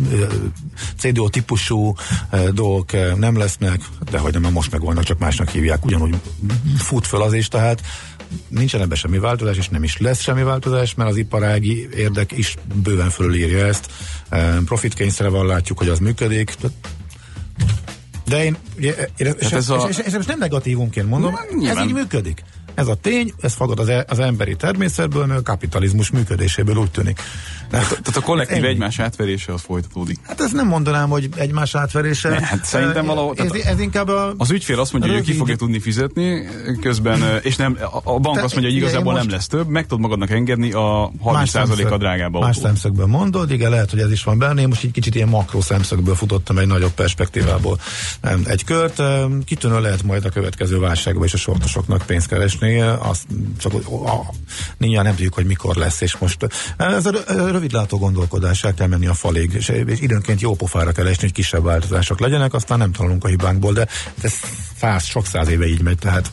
CDO típusú dolgok nem lesznek, de hogy nem, most meg vannak, csak másnak hívják, ugyanúgy fut föl az is, tehát nincsen ebben semmi változás, és nem is lesz semmi változás, mert az iparági érdek is bőven fölülírja ezt. E, Profitkényszerre van, látjuk, hogy az működik. De én, ugye, és, és, ez és, a- és, és, és nem negatívumként mondom, Na, ez így működik. Ez a tény, ez fagad az, e- az emberi természetből, meg a kapitalizmus működéséből úgy tűnik. Tehát a kollektív Ennyi. egymás átverése az folytatódik. Hát ezt nem mondanám, hogy egymás átverése. Ne, hát szerintem valahol- Ez, ez inkább a... Az ügyfél azt mondja, hogy ő ki Rövid- fogja tudni fizetni, közben, és nem, a- bank Te- azt mondja, hogy igazából nem lesz több, meg tudod magadnak engedni a 30%-a drágább Más szemszögből mondod, igen, lehet, hogy ez is van benne. Én most így kicsit ilyen makró szemszögből futottam egy nagyobb perspektívából egy kört. Kitűnő lehet majd a következő válságban és a sortosoknak pénzt keresni. Azt csak a, nyilván nem tudjuk, hogy mikor lesz, és most ez a rö- rövidlátó gondolkodás, el kell menni a falig, és, és időnként jó pofára kell esni, hogy kisebb változások legyenek, aztán nem tanulunk a hibánkból, de ez száz, sok száz éve így megy, tehát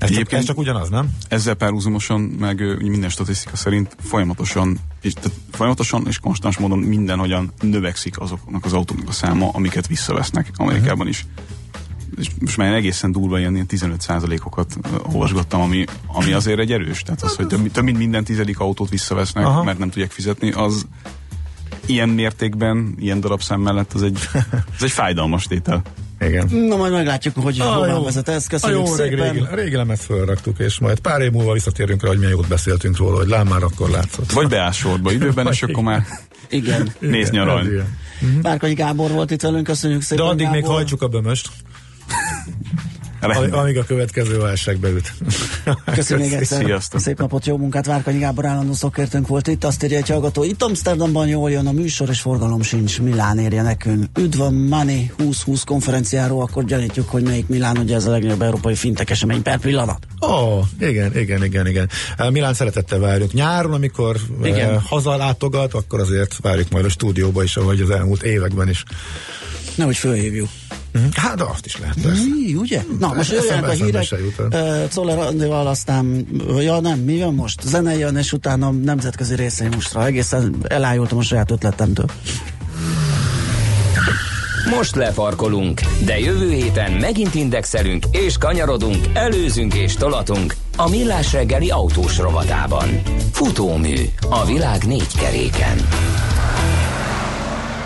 ez csak, ez csak ugyanaz, nem? Ezzel párhuzamosan, meg minden statisztika szerint folyamatosan, és, tehát folyamatosan és konstans módon mindenhogyan növekszik azoknak az autóknak a száma, amiket visszavesznek Amerikában is. És most már egészen durva ilyen, ilyen 15%-okat ö, olvasgattam, ami, ami azért egy erős. Tehát az, hogy több, több mint minden tizedik autót visszavesznek, Aha. Mert nem tudják fizetni, az ilyen mértékben, ilyen darabszám mellett az egy, az egy fájdalmas tétel. Igen. Na majd meglátjuk, hogy Ah, hová jó. vezet ez. A Köszönjük jó régi, szépen. régi, régi lemezt fölraktuk, és majd pár év múlva visszatérünk rá, hogy milyen jót beszéltünk róla, hogy lám már akkor látszott. Vagy beáll sorba időben, és akkor már Igen. néz nyaralni. Várkonyi Gábor volt itt velünk, köszönjük De szépen. addig még Gábor. hajtsuk a bömöst, Rendben. amíg a következő válság beüt. Köszönjük még egyszer. Sziasztok. Szép napot, jó munkát. Várkanyi Gábor állandó szakértőnk volt itt. Azt írja egy hallgató, itt Amsterdamban jól jön a műsor, és forgalom sincs. Milán érje nekünk. Üdv a Money 2020 konferenciáról, akkor gyanítjuk, hogy melyik Milán, ugye ez a legnagyobb európai fintek esemény per pillanat. Ó, oh, igen, igen, igen, igen. Milán szeretettel várjuk. Nyáron, amikor Igen. uh, hazalátogat, akkor azért várjuk majd a stúdióba is, ahogy az elmúlt években is. Nehogy fölhívjuk. Mhm. Hát, de azt is lehet, persze. Mi, ugye? Na, most Eszembe- jöjjenek a hírek. Czoller Andival aztán, ja nem, mi jön most? Zene jön, és utána nemzetközi részei mostra. Egészen elájultam a saját ötletemtől. Most lefarkolunk, de jövő héten megint indexelünk és kanyarodunk, előzünk és tolatunk a Millás reggeli autós rovatában. Futómű a világ négy keréken.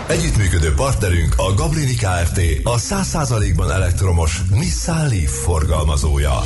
Együttműködő partnerünk a Gablini Kft. A 100%-ban elektromos Nissan Leaf forgalmazója.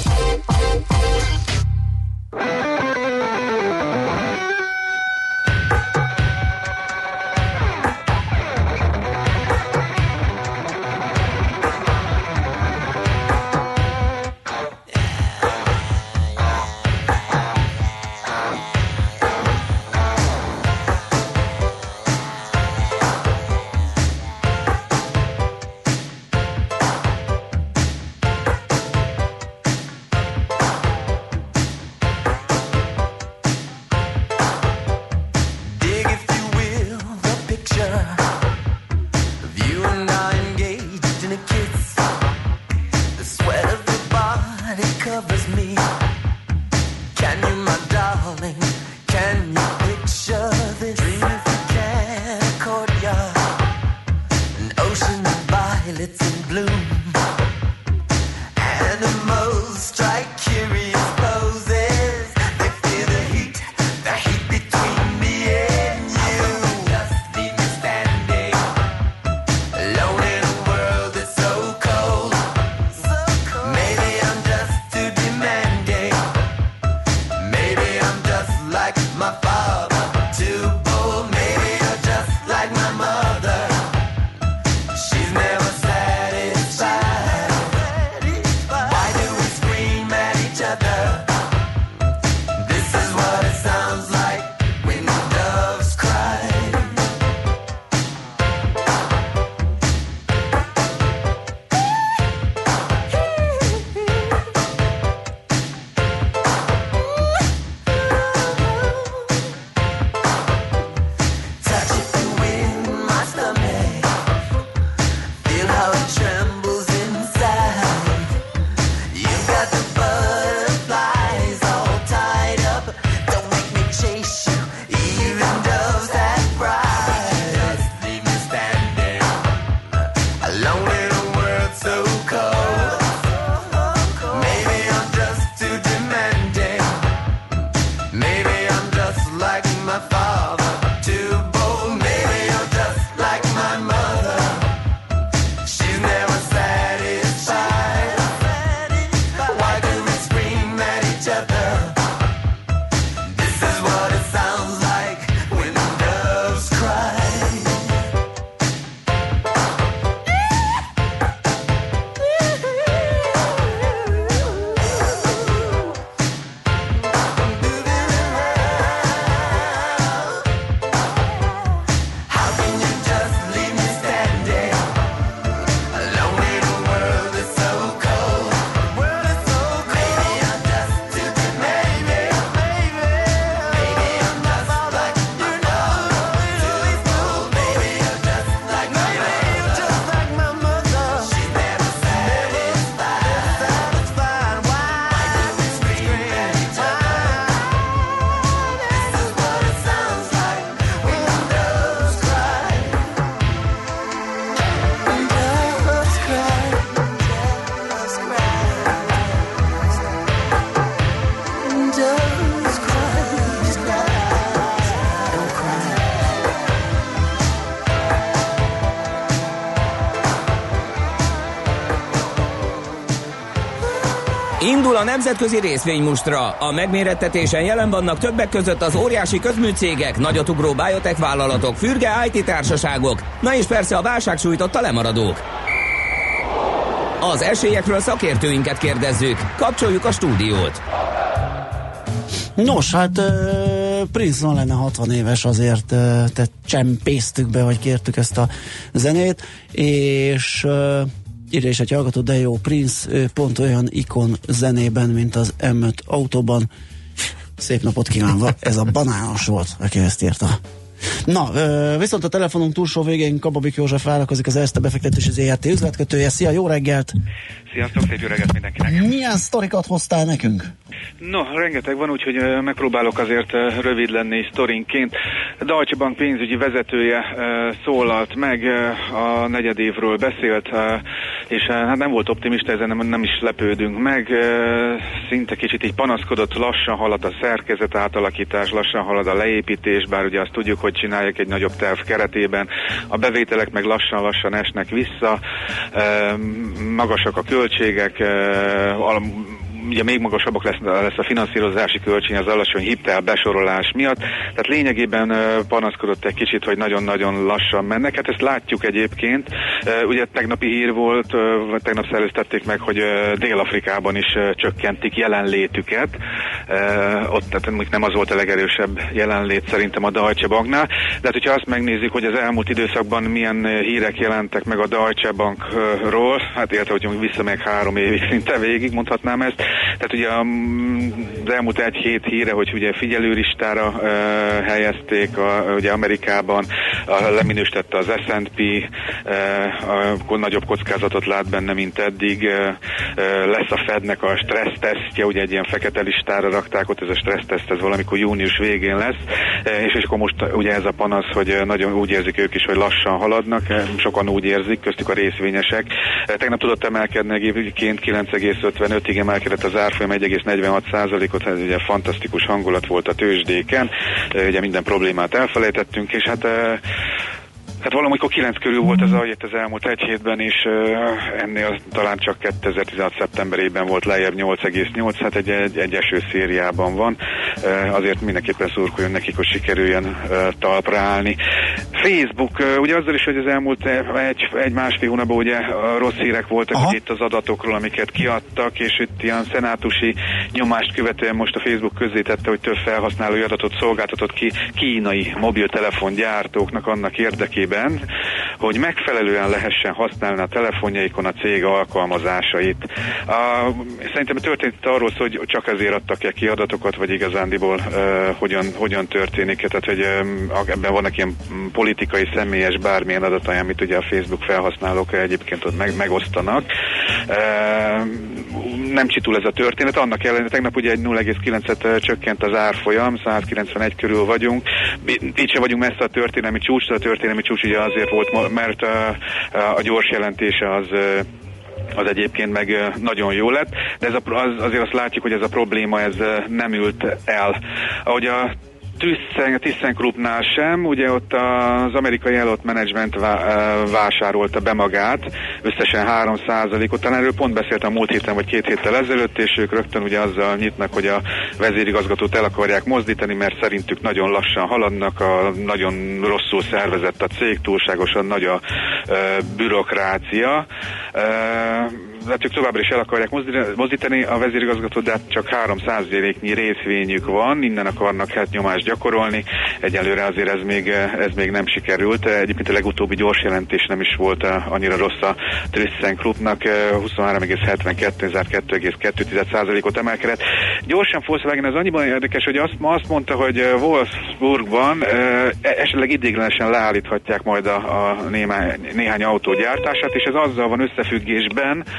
A nemzetközi részvénymustra. A megmérettetésen jelen vannak többek között az óriási közműcégek, nagyotugró biotech vállalatok, fürge IT társaságok, na és persze a válság sújtotta lemaradók. Az esélyekről szakértőinket kérdezzük. Kapcsoljuk a stúdiót. Nos, hát uh, Prince van lenne 60 éves, azért uh, te csempésztük be, hogy kértük ezt a zenét, és uh, írja is egy hallgató, de jó, Prince pont olyan ikon zenében, mint az M5 autóban. Szép napot kívánva, ez a banános volt, aki ezt írta. Na, viszont a telefonunk túlsó végén Kababik József vállalkozik az Erste befektetés az ERT üzletkötője. Szia, jó reggelt! Sziasztok, szép jó reggelt mindenkinek! Milyen sztorikat hoztál nekünk? No, rengeteg van, úgyhogy megpróbálok azért rövid lenni sztorinként. A Deutsche Bank pénzügyi vezetője szólalt meg, a negyedévről beszélt, ö, és hát nem volt optimista, ezen nem, nem is lepődünk meg. Szinte kicsit így panaszkodott, lassan halad a szerkezet átalakítás, lassan halad a leépítés, bár ugye azt tudjuk, hogy csinálják egy nagyobb terv keretében. A bevételek meg lassan-lassan esnek vissza, magasak a költségek, ö, a- ugye még magasabbak lesz, lesz a finanszírozási költség az alacsony hitel besorolás miatt. Tehát lényegében panaszkodott egy kicsit, hogy nagyon-nagyon lassan mennek. Hát ezt látjuk egyébként. Ugye tegnapi hír volt, tegnap szereztették meg, hogy Dél-Afrikában is csökkentik jelenlétüket. Ott tehát nem az volt a legerősebb jelenlét szerintem a Deutsche Banknál. De hát, hogyha azt megnézzük, hogy az elmúlt időszakban milyen hírek jelentek meg a Deutsche Bankról, hát érte, hogy visszamegyek három évig szinte végig, mondhatnám ezt. Tehát ugye a, az elmúlt egy-hét híre, hogy ugye figyelőlistára uh, helyezték, a, ugye Amerikában a, leminősítette az S&P, uh, a, nagyobb kockázatot lát benne, mint eddig. Uh, lesz a Fednek a stressztesztje, ugye egy ilyen fekete listára rakták ott, ez a stresszteszt, ez valamikor június végén lesz, és, és akkor most ugye ez a panasz, hogy nagyon úgy érzik ők is, hogy lassan haladnak, sokan úgy érzik, köztük a részvényesek. Tegnap tudott emelkedni egyébként 9,55-ig emelkedett az árfolyam 1,46%-ot, ez ugye fantasztikus hangulat volt a tőzsdéken, ugye minden problémát elfelejtettünk, és hát Hát valamikor 9 körül volt ez a itt az elmúlt egy hétben, és uh, ennél talán csak 2016. szeptemberében volt lejjebb 8,8, hát egy, egy, egy eső szériában van. Uh, azért mindenképpen szurkoljon nekik, hogy sikerüljen uh, talpra állni. Facebook, uh, ugye azzal is, hogy az elmúlt egy, egy másfél hónapban ugye uh, rossz hírek voltak Aha. itt az adatokról, amiket kiadtak, és itt ilyen szenátusi nyomást követően most a Facebook közzétette, hogy több felhasználói adatot szolgáltatott ki kínai mobiltelefongyártóknak annak érdekében, hogy megfelelően lehessen használni a telefonjaikon a cég alkalmazásait. A, szerintem történt arról szó, hogy csak ezért adtak -e ki adatokat, vagy igazándiból uh, hogyan, hogyan történik, tehát hogy um, ebben vannak ilyen politikai, személyes bármilyen adatai, amit ugye a Facebook felhasználók egyébként ott meg, megosztanak. Uh, nem csitul ez a történet, annak ellenére tegnap ugye egy 0,9-et csökkent az árfolyam, 191 körül vagyunk, itt sem vagyunk messze a történelmi csúcs, a történelmi csúcs ugye azért volt, mert a, a gyors jelentése az az egyébként meg nagyon jó lett, de ez a, az, azért azt látjuk, hogy ez a probléma ez nem ült el. Ahogy a Thyssen, ThyssenKruppnál sem, ugye ott az amerikai Elot Management vásárolta be magát, összesen 3%-ot, talán erről pont beszéltem múlt héten vagy két héttel ezelőtt, és ők rögtön ugye azzal nyitnak, hogy a vezérigazgatót el akarják mozdítani, mert szerintük nagyon lassan haladnak, a nagyon rosszul szervezett a cég, túlságosan nagy a ö, bürokrácia. Ö, hát ők továbbra is el akarják mozdítani- a vezérigazgatót, de hát csak 3%-nyi részvényük van, innen akarnak hát nyomást gyakorolni. Egyelőre azért ez még, ez még nem sikerült. Egyébként a legutóbbi gyors jelentés nem is volt eh, annyira rossz a ThyssenKruppnak, eh, 23,72, 2,2%-ot emelkedett. Gyorsan Volkswagen ez annyiban érdekes, hogy azt, azt mondta, hogy eh, Wolfsburgban eh, esetleg idéglenesen leállíthatják majd a, a néhány, néhány autógyártását, és ez azzal van összefüggésben,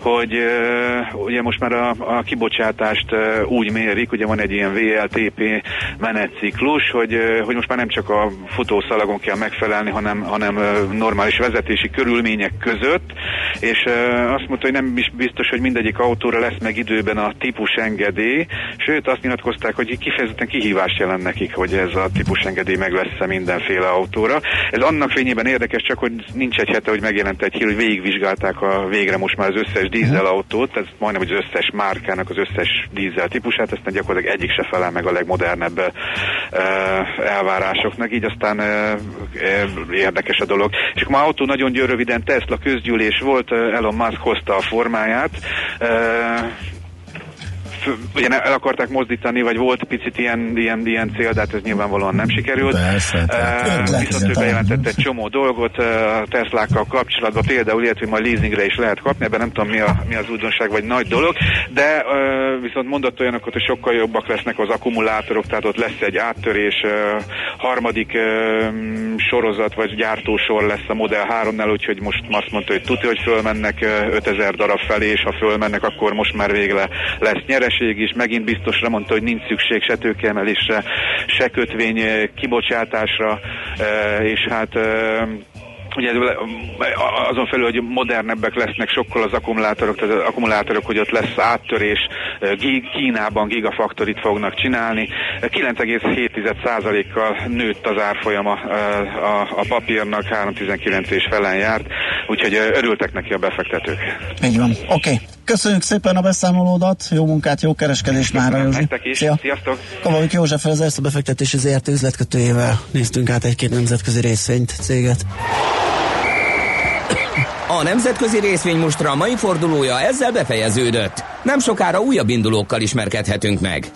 hogy ugye most már a, a kibocsátást úgy mérik, ugye van egy ilyen VLTP menetciklus, hogy, hogy most már nem csak a futószalagon kell megfelelni, hanem, hanem normális vezetési körülmények között, és azt mondta, hogy nem is biztos, hogy mindegyik autóra lesz meg időben a típus engedély, sőt azt nyilatkozták, hogy kifejezetten kihívás jelent nekik, hogy ez a típus engedély meg lesz mindenféle autóra. Ez annak fényében érdekes, csak hogy nincs egy hete, hogy megjelent egy hír, hogy végigvizsgálták a végre most már az összes összes dízelautót, ez majdnem az összes márkának az összes dízel típusát, aztán gyakorlatilag egyik se felel meg a legmodernebb elvárásoknak, így aztán érdekes a dolog. És akkor már autó nagyon röviden Tesla közgyűlés volt, Elon Musk hozta a formáját, ugye el akarták mozdítani, vagy volt picit ilyen, ilyen, ilyen cél, de hát ez nyilvánvalóan nem sikerült. Persze, uh, viszont ő bejelentett egy csomó dolgot uh, a Teslákkal kapcsolatban, például ilyet, hogy majd leasingre is lehet kapni, ebben nem tudom mi, a, mi az újdonság, vagy nagy dolog, de uh, viszont mondott olyanokat, hogy sokkal jobbak lesznek az akkumulátorok, tehát ott lesz egy áttörés, uh, harmadik uh, sorozat, vagy gyártósor lesz a Model 3-nál, úgyhogy most azt mondta, hogy tudja, hogy fölmennek uh, 5000 darab felé, és ha fölmennek, akkor most már végre lesz nyeres nyereség is, megint biztosra mondta, hogy nincs szükség se tőkeemelésre, se kötvény kibocsátásra, és hát ugye azon felül, hogy modernebbek lesznek sokkal az akkumulátorok, tehát az akkumulátorok, hogy ott lesz áttörés, Kínában gigafaktorit fognak csinálni. 9,7%-kal nőtt az árfolyama a, a papírnak, 3,19 és felen járt, úgyhogy örültek neki a befektetők. Így van, oké. Okay. Köszönjük szépen a beszámolódat, jó munkát, jó kereskedést már, Józsi. Szia. Sziasztok! Kovalyik József az ezt a befektetési ZRT üzletkötőjével néztünk át egy-két nemzetközi részvényt, céget. A nemzetközi részvény mostra mai fordulója ezzel befejeződött. Nem sokára újabb indulókkal ismerkedhetünk meg.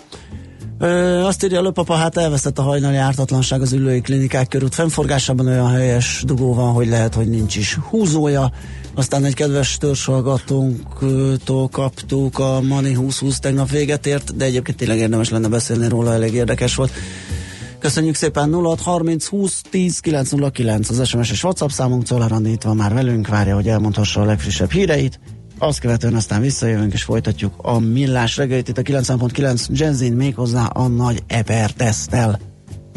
Ö, azt írja a löpapa, hát elveszett a hajnali ártatlanság az ülői klinikák körút fennforgásában olyan helyes dugó van, hogy lehet, hogy nincs is húzója. Aztán egy kedves törzsalgatónktól kaptuk a Money 2020 tegnap véget ért, de egyébként tényleg érdemes lenne beszélni róla, elég érdekes volt. Köszönjük szépen 06 30 20 10 909 az SMS és WhatsApp számunk, Czoller itt van már velünk, várja, hogy elmondhassa a legfrissebb híreit. Azt követően aztán visszajövünk és folytatjuk a millás reggelit itt a 9.9 Genzin méghozzá a nagy Eper tesztel.